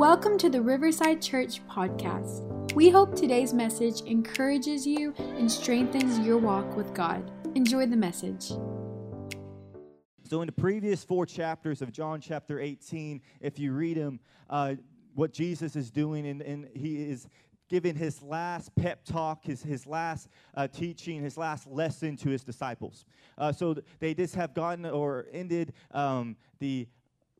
Welcome to the Riverside Church podcast. We hope today's message encourages you and strengthens your walk with God. Enjoy the message. So, in the previous four chapters of John chapter 18, if you read them, uh, what Jesus is doing, and, and he is giving his last pep talk, his, his last uh, teaching, his last lesson to his disciples. Uh, so, th- they just have gotten or ended um, the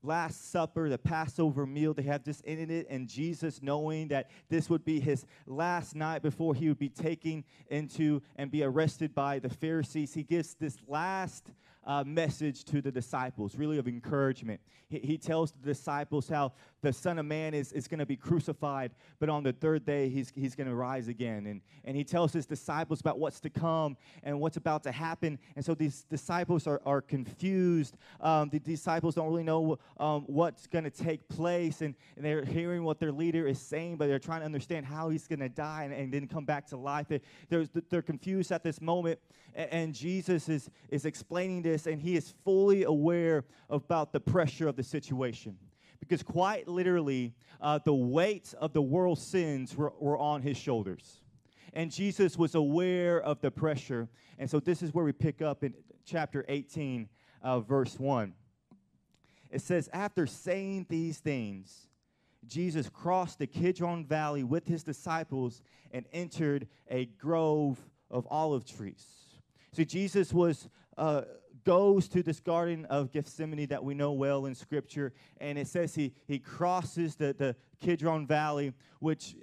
Last Supper, the Passover meal, they have this in it, and Jesus, knowing that this would be his last night before he would be taken into and be arrested by the Pharisees, he gives this last uh, message to the disciples, really of encouragement. He, he tells the disciples how the Son of Man is, is going to be crucified, but on the third day he's, he's going to rise again. And, and he tells his disciples about what's to come and what's about to happen. And so these disciples are, are confused. Um, the disciples don't really know um, what's going to take place, and, and they're hearing what their leader is saying, but they're trying to understand how he's going to die and, and then come back to life. They, they're, they're confused at this moment, and, and Jesus is, is explaining this, and he is fully aware about the pressure of the situation because quite literally, uh, the weight of the world's sins were, were on his shoulders. And Jesus was aware of the pressure. And so this is where we pick up in chapter 18, uh, verse 1. It says, After saying these things, Jesus crossed the Kidron Valley with his disciples and entered a grove of olive trees. See, Jesus was uh, goes to this garden of Gethsemane that we know well in Scripture, and it says he, he crosses the, the Kidron Valley, which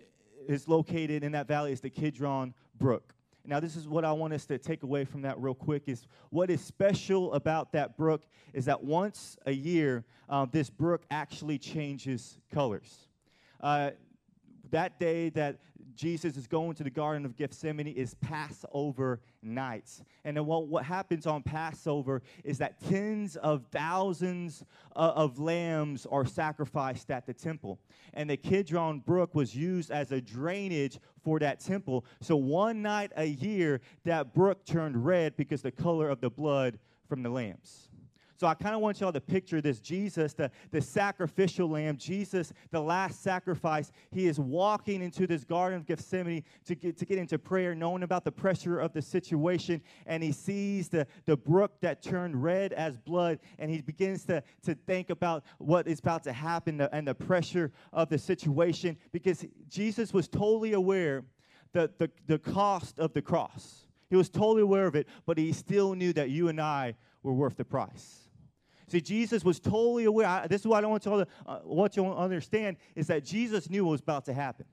is located in that valley is the Kidron Brook. Now, this is what I want us to take away from that real quick is what is special about that brook is that once a year, uh, this brook actually changes colors. Uh, that day that Jesus is going to the Garden of Gethsemane is Passover night. And then what, what happens on Passover is that tens of thousands uh, of lambs are sacrificed at the temple. And the Kidron Brook was used as a drainage for that temple. So one night a year, that brook turned red because the color of the blood from the lambs. So I kind of want y'all to picture this Jesus, the, the sacrificial lamb, Jesus, the last sacrifice. He is walking into this Garden of Gethsemane to get, to get into prayer, knowing about the pressure of the situation. And he sees the, the brook that turned red as blood. And he begins to, to think about what is about to happen and the pressure of the situation because Jesus was totally aware the, the, the cost of the cross. He was totally aware of it, but he still knew that you and I were worth the price. See, Jesus was totally aware. I, this is what I want you to uh, want you to understand is that Jesus knew what was about to happen.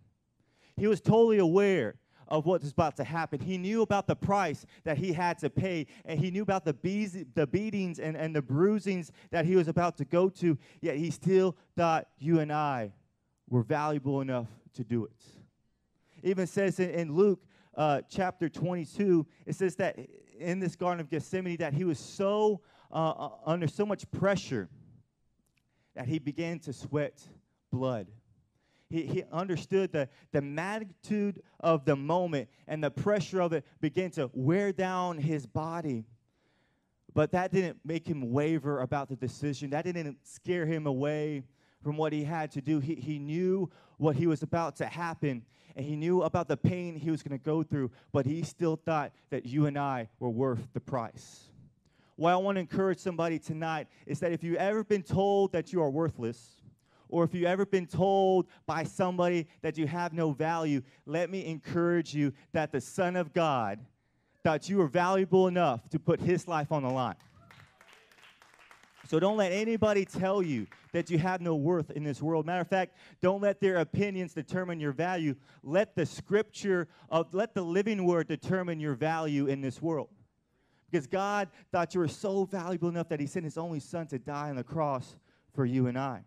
He was totally aware of what was about to happen. He knew about the price that he had to pay, and he knew about the, bees, the beatings and, and the bruisings that he was about to go to, yet he still thought you and I were valuable enough to do it. It even says in, in Luke uh, chapter 22, it says that in this Garden of Gethsemane that he was so uh, uh, under so much pressure that he began to sweat blood. He, he understood the, the magnitude of the moment and the pressure of it began to wear down his body. But that didn't make him waver about the decision. That didn't scare him away from what he had to do. He, he knew what he was about to happen, and he knew about the pain he was going to go through, but he still thought that you and I were worth the price what I want to encourage somebody tonight is that if you've ever been told that you are worthless, or if you've ever been told by somebody that you have no value, let me encourage you that the Son of God thought you were valuable enough to put his life on the line. So don't let anybody tell you that you have no worth in this world. Matter of fact, don't let their opinions determine your value. Let the scripture of let the living word determine your value in this world. Because God thought you were so valuable enough that He sent His only Son to die on the cross for you and I.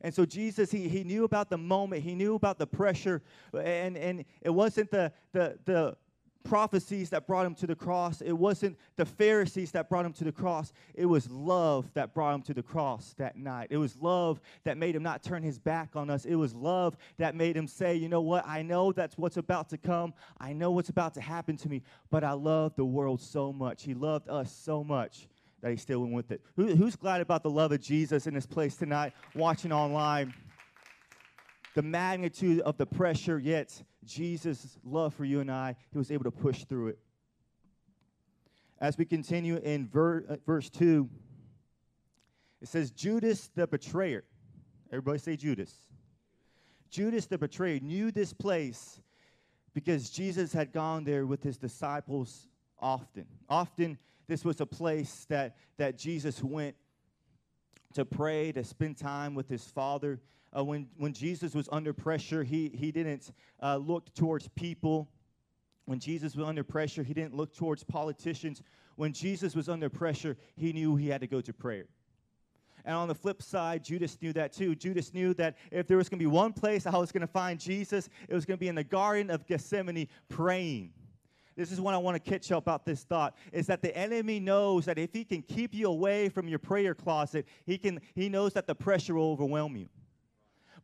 And so Jesus, he, he knew about the moment, he knew about the pressure, and, and it wasn't the, the, the prophecies that brought him to the cross. It wasn't the Pharisees that brought him to the cross. It was love that brought him to the cross that night. It was love that made him not turn his back on us. It was love that made him say, you know what? I know that's what's about to come. I know what's about to happen to me, but I love the world so much. He loved us so much that he still went with it. Who, who's glad about the love of Jesus in this place tonight, watching online? the magnitude of the pressure, yet Jesus' love for you and I, he was able to push through it. As we continue in ver- uh, verse 2, it says, Judas the betrayer. Everybody say Judas. Judas the betrayer knew this place because Jesus had gone there with his disciples often. Often, this was a place that, that Jesus went to pray, to spend time with his Father. Uh, when, when Jesus was under pressure, he, he didn't uh, look towards people. When Jesus was under pressure, he didn't look towards politicians. When Jesus was under pressure, he knew he had to go to prayer. And on the flip side, Judas knew that too. Judas knew that if there was going to be one place I was going to find Jesus, it was going to be in the Garden of Gethsemane praying. This is what I want to catch up about this thought is that the enemy knows that if he can keep you away from your prayer closet, he can he knows that the pressure will overwhelm you.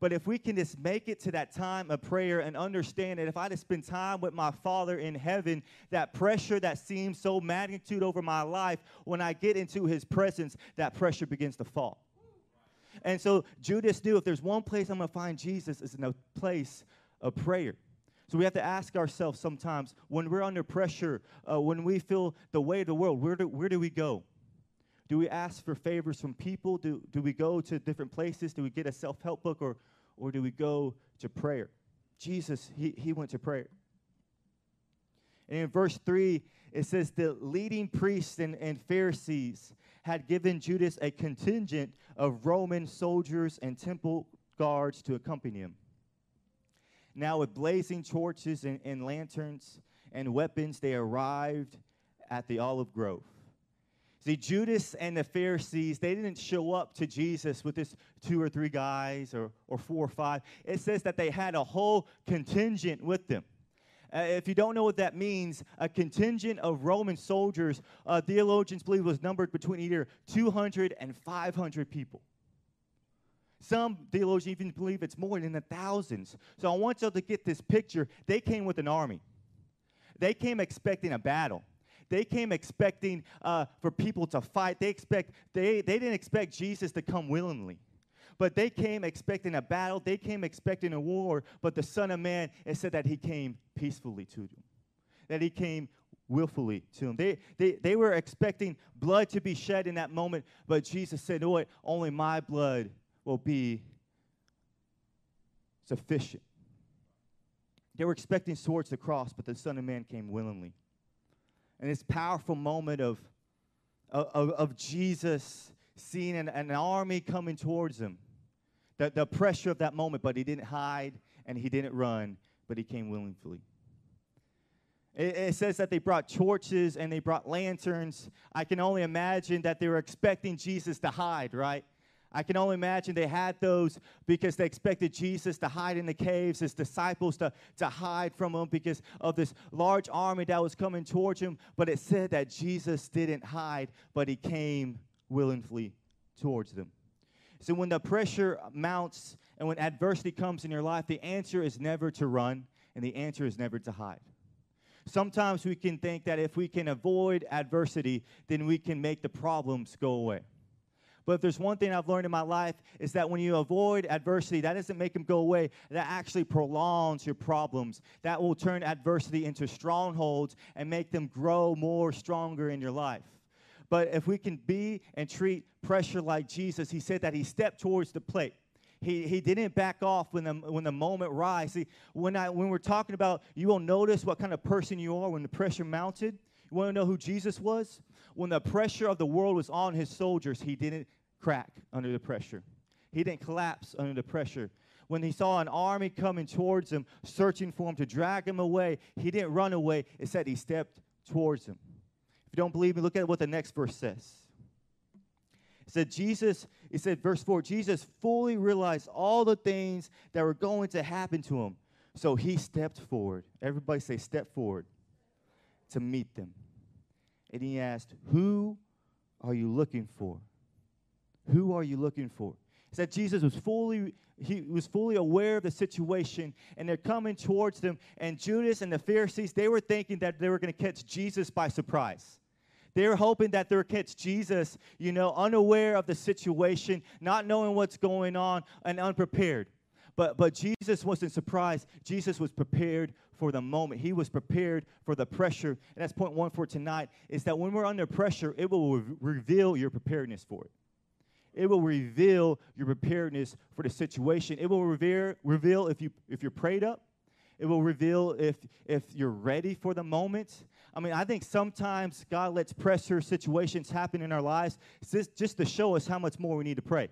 But if we can just make it to that time of prayer and understand that if I just spend time with my Father in heaven, that pressure that seems so magnitude over my life, when I get into his presence, that pressure begins to fall. And so Judas knew if there's one place I'm going to find Jesus, is in a place of prayer. So we have to ask ourselves sometimes when we're under pressure, uh, when we feel the weight of the world, where do, where do we go? Do we ask for favors from people? Do, do we go to different places? Do we get a self help book or, or do we go to prayer? Jesus, he, he went to prayer. And in verse 3, it says the leading priests and, and Pharisees had given Judas a contingent of Roman soldiers and temple guards to accompany him. Now, with blazing torches and, and lanterns and weapons, they arrived at the olive grove. See, Judas and the Pharisees, they didn't show up to Jesus with this two or three guys or, or four or five. It says that they had a whole contingent with them. Uh, if you don't know what that means, a contingent of Roman soldiers, uh, theologians believe was numbered between either 200 and 500 people. Some theologians even believe it's more than the thousands. So I want y'all to get this picture. They came with an army, they came expecting a battle. They came expecting uh, for people to fight. They expect they, they didn't expect Jesus to come willingly. But they came expecting a battle. They came expecting a war. But the Son of Man, it said that he came peacefully to them, that he came willfully to them. They, they, they were expecting blood to be shed in that moment. But Jesus said, No, only my blood will be sufficient. They were expecting swords to cross, but the Son of Man came willingly and this powerful moment of, of, of Jesus seeing an, an army coming towards him. The, the pressure of that moment, but he didn't hide and he didn't run, but he came willingly. It, it says that they brought torches and they brought lanterns. I can only imagine that they were expecting Jesus to hide, right? I can only imagine they had those because they expected Jesus to hide in the caves, his disciples to, to hide from him because of this large army that was coming towards him. But it said that Jesus didn't hide, but he came willingly towards them. So when the pressure mounts and when adversity comes in your life, the answer is never to run and the answer is never to hide. Sometimes we can think that if we can avoid adversity, then we can make the problems go away. But if there's one thing I've learned in my life is that when you avoid adversity, that doesn't make them go away. That actually prolongs your problems. That will turn adversity into strongholds and make them grow more stronger in your life. But if we can be and treat pressure like Jesus, he said that he stepped towards the plate. He, he didn't back off when the, when the moment rise. See, when, I, when we're talking about, you will notice what kind of person you are when the pressure mounted. You want to know who Jesus was? When the pressure of the world was on his soldiers, he didn't crack under the pressure. He didn't collapse under the pressure. When he saw an army coming towards him, searching for him to drag him away, he didn't run away. It said he stepped towards him. If you don't believe me, look at what the next verse says. It said, Jesus, it said, verse 4, Jesus fully realized all the things that were going to happen to him. So he stepped forward. Everybody say, step forward to meet them. And he asked, Who are you looking for? Who are you looking for? He said Jesus was fully he was fully aware of the situation and they're coming towards them and Judas and the Pharisees they were thinking that they were going to catch Jesus by surprise. They were hoping that they would catch Jesus, you know, unaware of the situation, not knowing what's going on and unprepared. But, but Jesus wasn't surprised. Jesus was prepared for the moment. He was prepared for the pressure. And that's point one for tonight is that when we're under pressure, it will re- reveal your preparedness for it. It will reveal your preparedness for the situation. It will reveal, reveal if, you, if you're prayed up. It will reveal if, if you're ready for the moment. I mean, I think sometimes God lets pressure situations happen in our lives just, just to show us how much more we need to pray.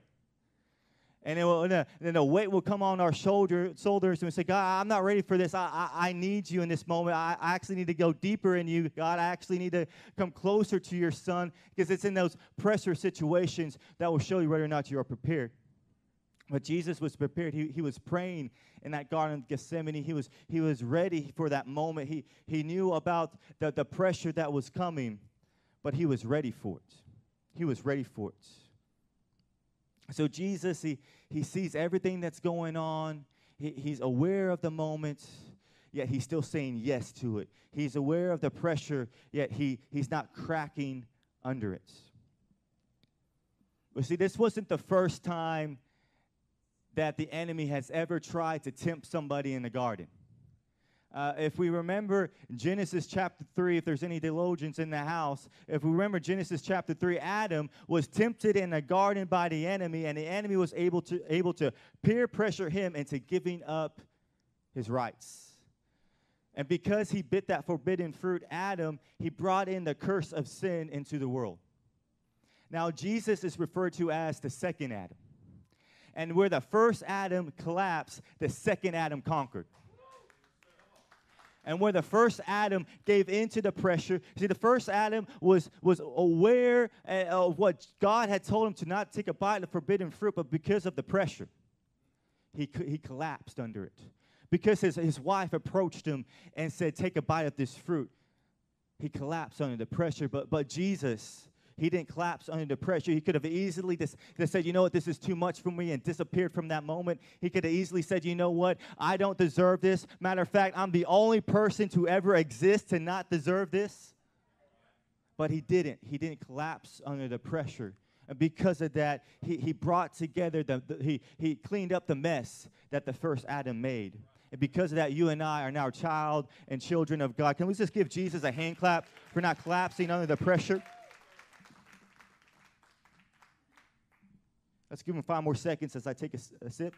And, will, a weight will come on our shoulder, shoulders and we say, God, I'm not ready for this. I, I, I need you in this moment. I, I actually need to go deeper in you. God, I actually need to come closer to your son because it's in those pressure situations that will show you whether or not you are prepared. But Jesus was prepared. He, he was praying in that Garden of Gethsemane. He was, he was ready for that moment. He, he knew about the, the pressure that was coming, but he was ready for it. He was ready for it. So Jesus, he, he sees everything that's going on. He, he's aware of the moment, yet he's still saying yes to it. He's aware of the pressure, yet he, he's not cracking under it. But see, this wasn't the first time that the enemy has ever tried to tempt somebody in the garden. Uh, if we remember Genesis chapter 3, if there's any theologians in the house, if we remember Genesis chapter 3, Adam was tempted in a garden by the enemy, and the enemy was able to, able to peer pressure him into giving up his rights. And because he bit that forbidden fruit, Adam, he brought in the curse of sin into the world. Now, Jesus is referred to as the second Adam. And where the first Adam collapsed, the second Adam conquered and where the first Adam gave into the pressure. See, the first Adam was, was aware uh, of what God had told him to not take a bite of the forbidden fruit, but because of the pressure, he, he collapsed under it. Because his, his wife approached him and said, Take a bite of this fruit, he collapsed under the pressure. But, but Jesus, he didn't collapse under the pressure. He could have easily just, said, you know what, this is too much for me and disappeared from that moment. He could have easily said, you know what, I don't deserve this. Matter of fact, I'm the only person to ever exist to not deserve this. But he didn't. He didn't collapse under the pressure. And because of that, he, he brought together, the, the, he, he cleaned up the mess that the first Adam made. And because of that, you and I are now child and children of God. Can we just give Jesus a hand clap for not collapsing under the pressure? Let's give him five more seconds as I take a, a sip.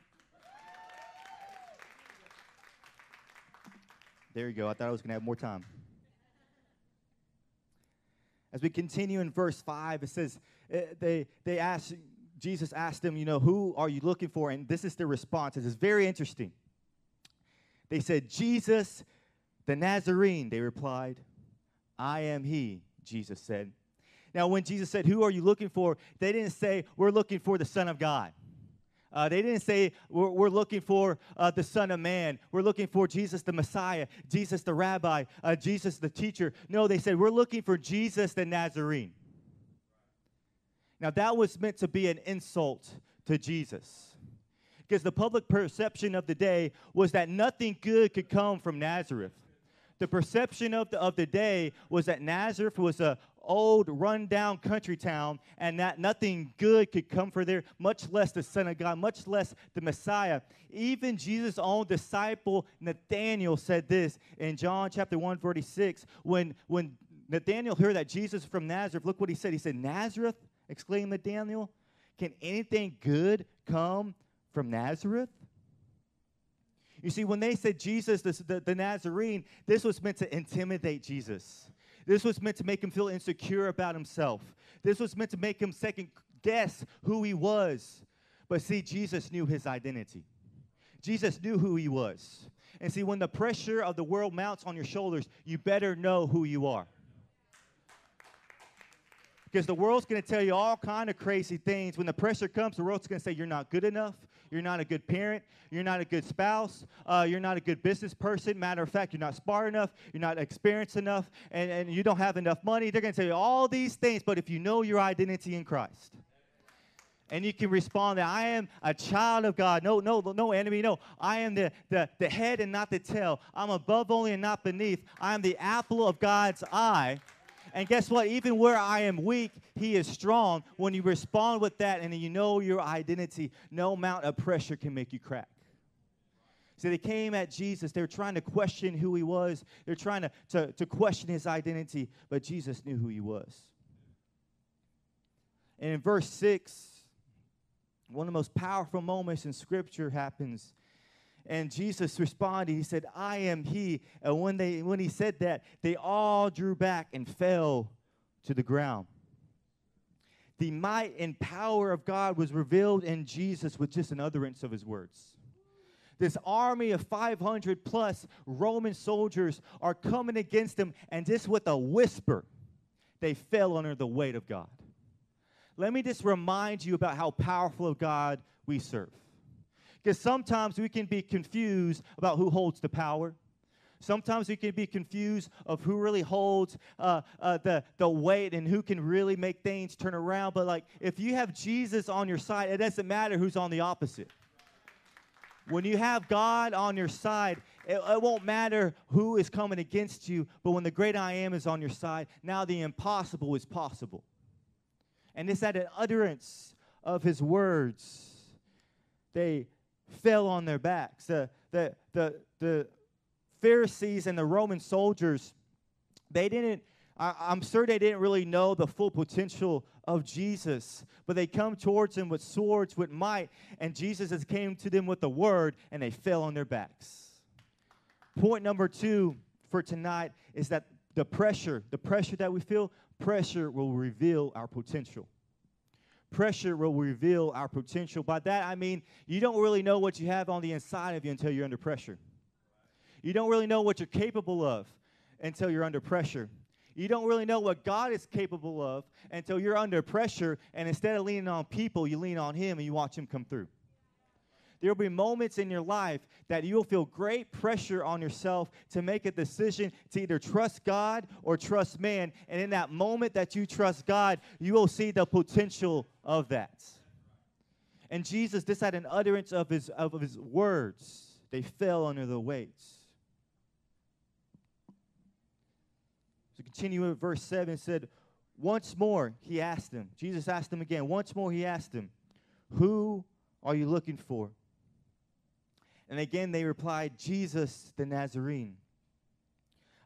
There you go. I thought I was going to have more time. As we continue in verse 5, it says, uh, they, they asked, Jesus asked them, you know, who are you looking for? And this is the response. It's very interesting. They said, Jesus the Nazarene, they replied. I am he, Jesus said. Now, when Jesus said, Who are you looking for? They didn't say, We're looking for the Son of God. Uh, they didn't say, We're, we're looking for uh, the Son of Man. We're looking for Jesus the Messiah, Jesus the Rabbi, uh, Jesus the teacher. No, they said, We're looking for Jesus the Nazarene. Now, that was meant to be an insult to Jesus. Because the public perception of the day was that nothing good could come from Nazareth. The perception of the, of the day was that Nazareth was a, old, run-down country town, and that nothing good could come from there, much less the Son of God, much less the Messiah. Even Jesus' own disciple Nathaniel said this in John chapter 1, 46, when, when Nathaniel heard that Jesus from Nazareth, look what he said. He said, Nazareth, exclaimed Nathaniel, can anything good come from Nazareth? You see, when they said Jesus, the, the, the Nazarene, this was meant to intimidate Jesus. This was meant to make him feel insecure about himself. This was meant to make him second guess who he was. But see, Jesus knew his identity. Jesus knew who he was. And see, when the pressure of the world mounts on your shoulders, you better know who you are because the world's going to tell you all kind of crazy things when the pressure comes the world's going to say you're not good enough you're not a good parent you're not a good spouse uh, you're not a good business person matter of fact you're not smart enough you're not experienced enough and, and you don't have enough money they're going to tell you all these things but if you know your identity in christ and you can respond that I am a child of God. No, no, no enemy. No, I am the, the, the head and not the tail. I'm above only and not beneath. I am the apple of God's eye. And guess what? Even where I am weak, He is strong. When you respond with that and you know your identity, no amount of pressure can make you crack. So they came at Jesus. They were trying to question who he was. They're trying to, to, to question his identity, but Jesus knew who he was. And in verse 6, one of the most powerful moments in Scripture happens. And Jesus responded, He said, I am He. And when, they, when He said that, they all drew back and fell to the ground. The might and power of God was revealed in Jesus with just an utterance of His words. This army of 500 plus Roman soldiers are coming against him, and just with a whisper, they fell under the weight of God let me just remind you about how powerful of God we serve. Because sometimes we can be confused about who holds the power. Sometimes we can be confused of who really holds uh, uh, the, the weight and who can really make things turn around. But like, if you have Jesus on your side, it doesn't matter who's on the opposite. When you have God on your side, it, it, won't matter who is coming against you. But when the great I am is on your side, now the impossible is possible and it's at an utterance of his words. They fell on their backs. The, the, the, the Pharisees and the Roman soldiers, they didn't, I, I'm sure they didn't really know the full potential of Jesus, but they come towards him with swords, with might, and Jesus has came to them with the word, and they fell on their backs. Point number two for tonight is that the pressure, the pressure that we feel, pressure will reveal our potential. Pressure will reveal our potential. By that, I mean you don't really know what you have on the inside of you until you're under pressure. You don't really know what you're capable of until you're under pressure. You don't really know what God is capable of until you're under pressure, and instead of leaning on people, you lean on Him and you watch Him come through. There will be moments in your life that you'll feel great pressure on yourself to make a decision to either trust God or trust man. And in that moment that you trust God, you will see the potential of that. And Jesus, this had an utterance of his, of his words. They fell under the weights. So continue with verse 7 said, Once more he asked him, Jesus asked him again, once more he asked him, Who are you looking for? And again they replied, Jesus the Nazarene.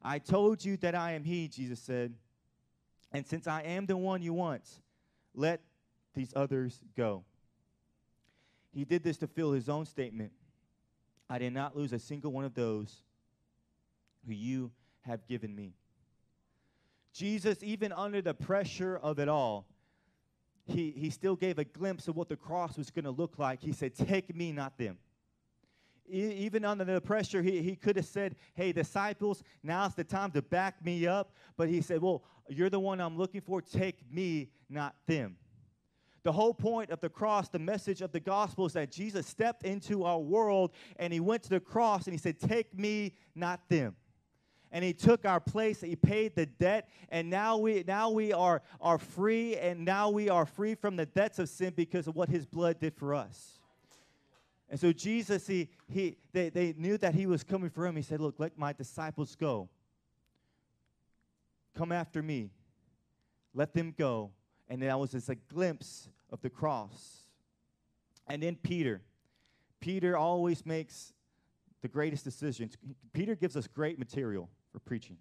I told you that I am he, Jesus said. And since I am the one you want, let these others go. He did this to fill his own statement I did not lose a single one of those who you have given me. Jesus, even under the pressure of it all, he, he still gave a glimpse of what the cross was going to look like. He said, Take me, not them even under the pressure, he, he could have said, Hey, disciples, now's the time to back me up. But he said, Well, you're the one I'm looking for. Take me, not them. The whole point of the cross, the message of the gospel is that Jesus stepped into our world and he went to the cross and he said, Take me, not them. And he took our place, he paid the debt, and now we now we are, are free, and now we are free from the debts of sin because of what his blood did for us. And so Jesus, he, he, they, they knew that he was coming for him. He said, Look, let my disciples go. Come after me. Let them go. And that was just a glimpse of the cross. And then Peter. Peter always makes the greatest decisions. Peter gives us great material for preaching.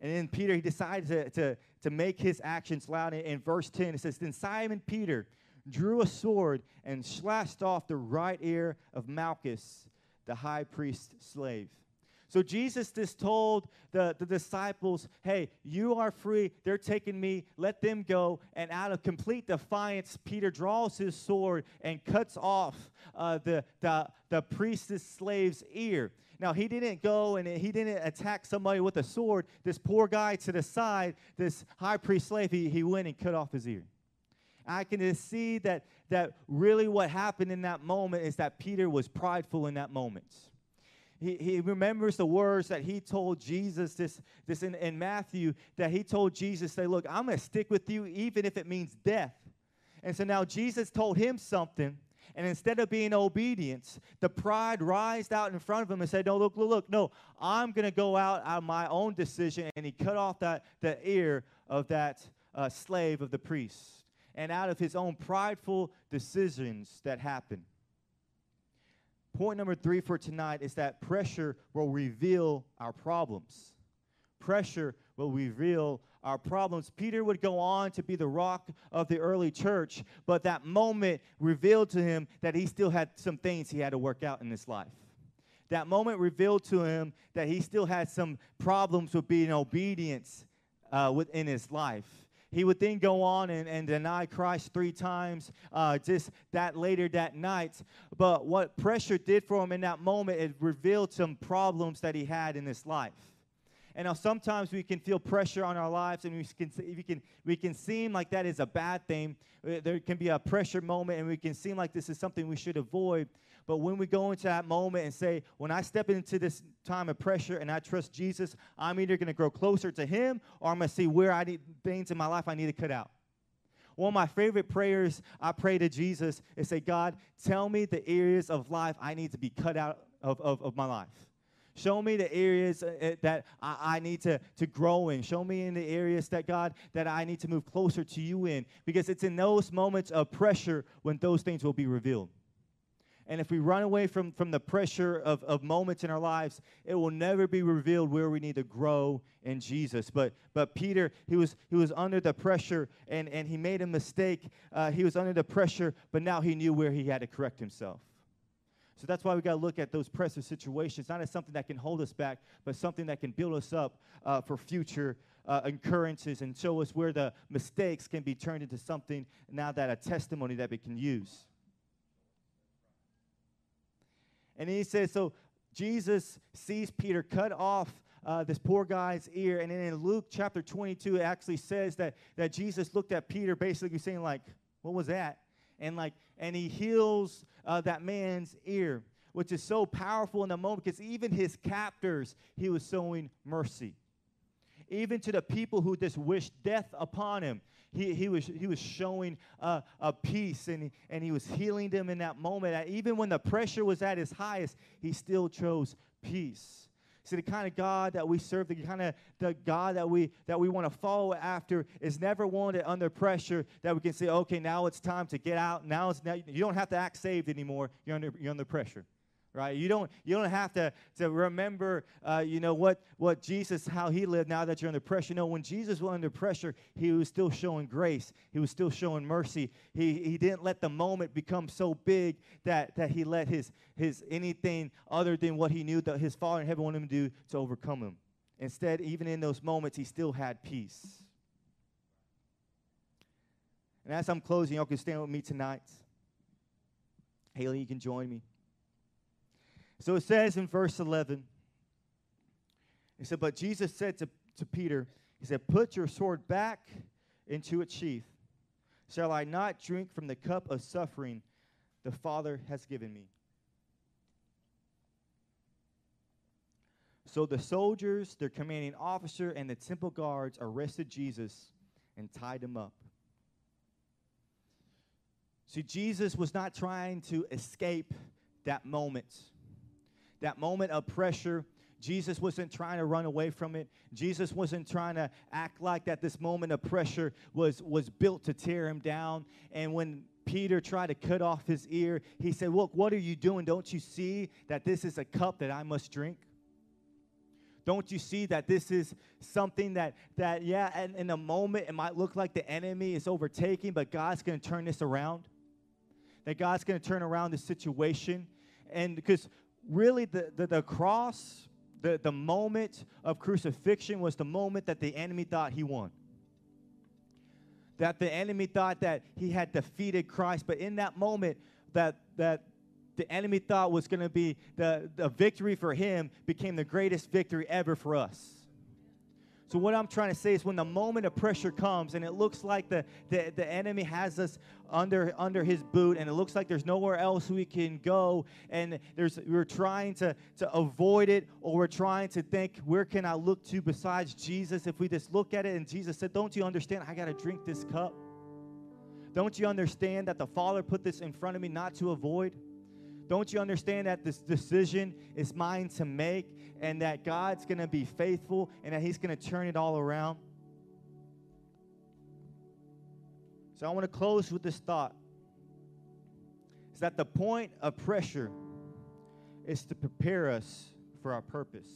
And then Peter, he decides to, to, to make his actions loud. In, in verse 10, it says, Then Simon Peter, drew a sword and slashed off the right ear of Malchus, the high priest's slave. So Jesus just told the, the disciples, hey, you are free. They're taking me. Let them go. And out of complete defiance, Peter draws his sword and cuts off uh, the, the, the priest's slave's ear. Now, he didn't go and he didn't attack somebody with a sword. This poor guy to the side, this high priest slave, he, he went and cut off his ear. I can just see that, that really what happened in that moment is that Peter was prideful in that moment. He, he remembers the words that he told Jesus, this, this in, in Matthew, that he told Jesus, say, look, I'm going to stick with you even if it means death. And so now Jesus told him something, and instead of being obedient, the pride rised out in front of him and said, No, look, look, look, no, I'm going to go out on my own decision. And he cut off that, the ear of that uh, slave of the priest and out of his own prideful decisions that happen. point number three for tonight is that pressure will reveal our problems. Pressure will reveal our problems. Peter would go on to be the rock of the early church, but that moment revealed to him that he still had some things he had to work out in his life. That moment revealed to him that he still had some problems with being obedience uh, within his life. He would then go on and, and deny Christ three times uh, just that later that night. But what pressure did for him in that moment, it revealed some problems that he had in his life. And now sometimes we can feel pressure on our lives, and we can, we can, we can seem like that is a bad thing. Uh, there can be a pressure moment, and we can seem like this is something we should avoid. But when we go into that moment and say, when I step into this time of pressure and I trust Jesus, I'm either going to grow closer to Him or I'm going to see where I need things in my life I need to cut out. One of my favorite prayers I pray to Jesus is say, God, tell me the areas of life I need to be cut out of, of, of my life. Show me the areas uh, uh, that I, need to, to grow in. Show me in the areas that, God, that I need to move closer to you in. Because it's in those moments of pressure when those things will be revealed. And if we run away from, from the pressure of, of moments in our lives, it will never be revealed where we need to grow in Jesus. But, but Peter, he was, he was under the pressure and, and he made a mistake. Uh, he was under the pressure, but now he knew where he had to correct himself. So that's why we got to look at those pressure situations, not as something that can hold us back, but something that can build us up uh, for future uh, occurrences and show us where the mistakes can be turned into something now that a testimony that we can use. And he says, so Jesus sees Peter cut off uh, this poor guy's ear. And then in Luke chapter 22, it actually says that, that Jesus looked at Peter basically saying, like, what was that? And like, and he heals uh, that man's ear, which is so powerful in the moment because even his captors, he was showing mercy. Even to the people who just wished death upon him, he, he, was, he was showing uh, a peace and, and he was healing them in that moment. Even when the pressure was at its highest, he still chose peace. See, the kind of God that we serve, the kind of the God that we that we want to follow after is never one that under pressure that we can say, okay, now it's time to get out. Now it's now you don't have to act saved anymore. You're under you're under pressure right? You don't you don't have to to remember uh, you know what what jesus how he lived now that you're under pressure. No when jesus was under pressure he was still showing grace. He was still showing mercy. He he didn't let the moment become so big that that he let his his anything other than what he knew that his father in heaven wanted him to do to overcome him. Instead even in those moments he still had peace. And as i'm closing y'all can stand with me tonight. Haley you can join me so it says in verse 11, he said, But Jesus said to, to Peter, He said, Put your sword back into its sheath. Shall I not drink from the cup of suffering the Father has given me? So the soldiers, their commanding officer, and the temple guards arrested Jesus and tied him up. See, Jesus was not trying to escape that moment that moment of pressure. Jesus wasn't trying to run away from it. Jesus wasn't trying to act like that this moment of pressure was, was built to tear him down. And when Peter tried to cut off his ear, he said, Look, what are you doing? Don't you see that this is a cup that I must drink? Don't you see that this is something that, that yeah, and in a moment it might look like the enemy is overtaking, but God's going to turn this around? That God's going to turn around the situation? And because really the, the, the cross, the, the moment of crucifixion was the moment that the enemy thought he won. That the enemy thought that he had defeated Christ, but in that moment, that, that the enemy thought was going to be the, the victory for him became the greatest victory ever for us. So what I'm trying to say is when the moment of pressure comes and it looks like the, the, the enemy has us under under his boot and it looks like there's nowhere else we can go and there's we're trying to, to avoid it or we're trying to think where can I look to besides Jesus if we just look at it and Jesus said, Don't you understand I gotta drink this cup? Don't you understand that the Father put this in front of me not to avoid? Don't you understand that this decision is mine to make and that God's going to be faithful and that He's going to turn it all around? So I want to close with this thought. Is that the point of pressure is to prepare us for our purpose.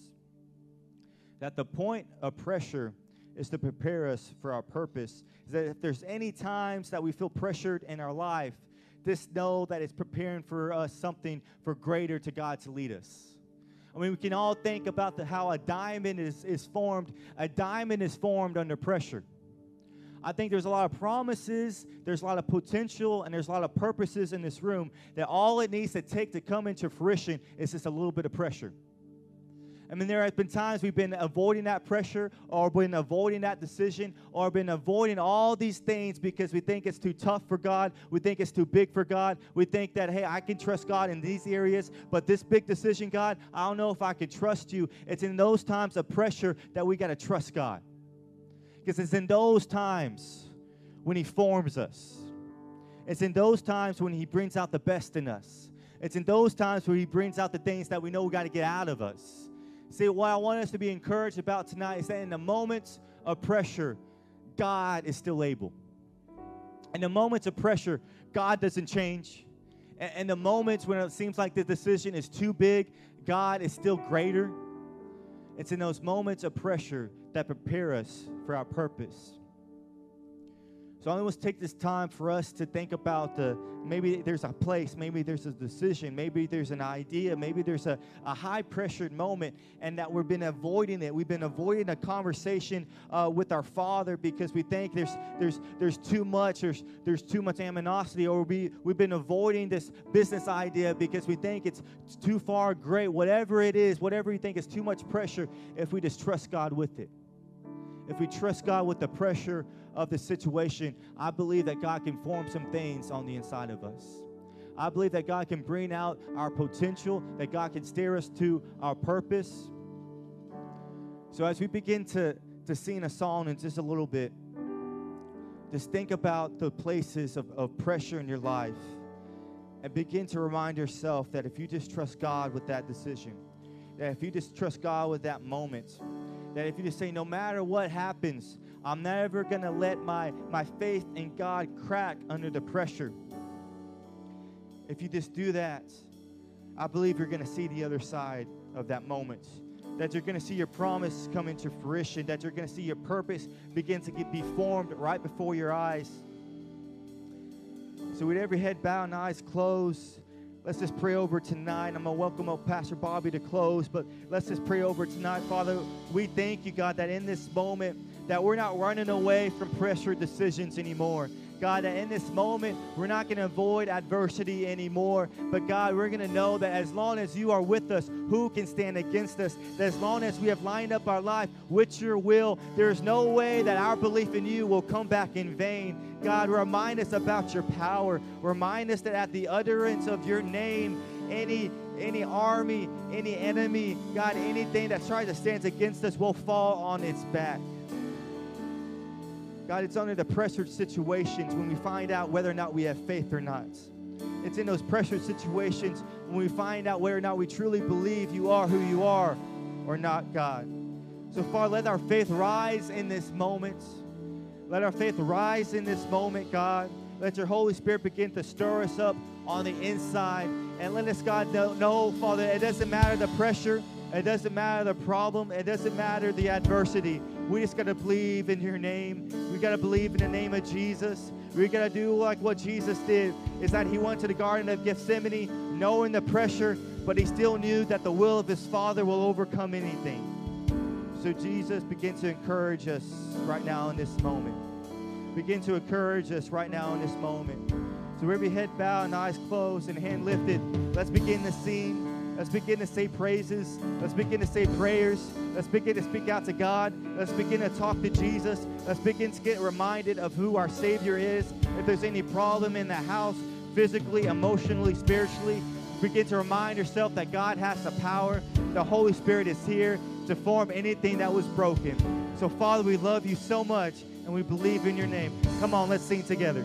That the point of pressure is to prepare us for our purpose. Is that if there's any times that we feel pressured in our life, just know that it's preparing for us something for greater to God to lead us. I mean, we can all think about the, how a diamond is, is formed. A diamond is formed under pressure. I think there's a lot of promises, there's a lot of potential, and there's a lot of purposes in this room that all it needs to take to come into fruition is just a little bit of pressure. I mean, there have been times we've been avoiding that pressure or been avoiding that decision or been avoiding all these things because we think it's too tough for God. We think it's too big for God. We think that, hey, I can trust God in these areas, but this big decision, God, I don't know if I can trust you. It's in those times of pressure that we got to trust God. Because it's in those times when He forms us, it's in those times when He brings out the best in us. It's in those times where He brings out the things that we know we got to get out of us. See, what I want us to be encouraged about tonight is that in the moments of pressure, God is still able. In the moments of pressure, God doesn't change. In the moments when it seems like the decision is too big, God is still greater. It's in those moments of pressure that prepare us for our purpose. So I to take this time for us to think about the maybe there's a place, maybe there's a decision, maybe there's an idea, maybe there's a, a high pressured moment, and that we've been avoiding it. We've been avoiding a conversation uh, with our Father because we think there's there's there's too much, there's there's too much animosity, or we we've been avoiding this business idea because we think it's too far great. Whatever it is, whatever you think is too much pressure, if we just trust God with it if we trust God with the pressure of the situation, I believe that God can form some things on the inside of us. I believe that God can bring out our potential, that God can steer us to our purpose. So, as we begin to, to sing a song in just a little bit, just think about the places of, of pressure in your life and begin to remind yourself that if you just trust God with that decision, that if you just trust God with that moment, that if you just say, no matter what happens, I'm never going to let my, my faith in God crack under the pressure. If you just do that, I believe you're going to see the other side of that moment. That you're going to see your promise come into fruition. That you're going to see your purpose begin to get, be formed right before your eyes. So, with every head bowed and eyes closed, Let's just pray over tonight. I'm going to welcome up Pastor Bobby to close, but let's just pray over tonight. Father, we thank you, God, that in this moment, that we're not running away from pressure decisions anymore. God, that in this moment, we're not going to avoid adversity anymore. But God, we're going to know that as long as you are with us, who can stand against us? That as long as we have lined up our life with your will, there's no way that our belief in you will come back in vain. God, remind us about your power. Remind us that at the utterance of your name, any any army, any enemy, God, anything that tries to stand against us will fall on its back. God, it's under the pressured situations when we find out whether or not we have faith or not. It's in those pressured situations when we find out whether or not we truly believe you are who you are or not, God. So, Father, let our faith rise in this moment. Let our faith rise in this moment, God. Let your Holy Spirit begin to stir us up on the inside. And let us, God, know, know, Father, it doesn't matter the pressure, it doesn't matter the problem, it doesn't matter the adversity. We just got to believe in your name. We got to believe in the name of Jesus. We got to do like what Jesus did is that he went to the Garden of Gethsemane knowing the pressure, but he still knew that the will of his Father will overcome anything. So Jesus begin to encourage us right now in this moment. Begin to encourage us right now in this moment. So every head bowed and eyes closed and hand lifted, let's begin the scene. Let's begin to say praises. Let's begin to say prayers. Let's begin to speak out to God. Let's begin to talk to Jesus. Let's begin to get reminded of who our Savior is. If there's any problem in the house, physically, emotionally, spiritually, begin to remind yourself that God has the power. The Holy Spirit is here to form anything that was broken. So, Father, we love you so much and we believe in your name. Come on, let's sing together.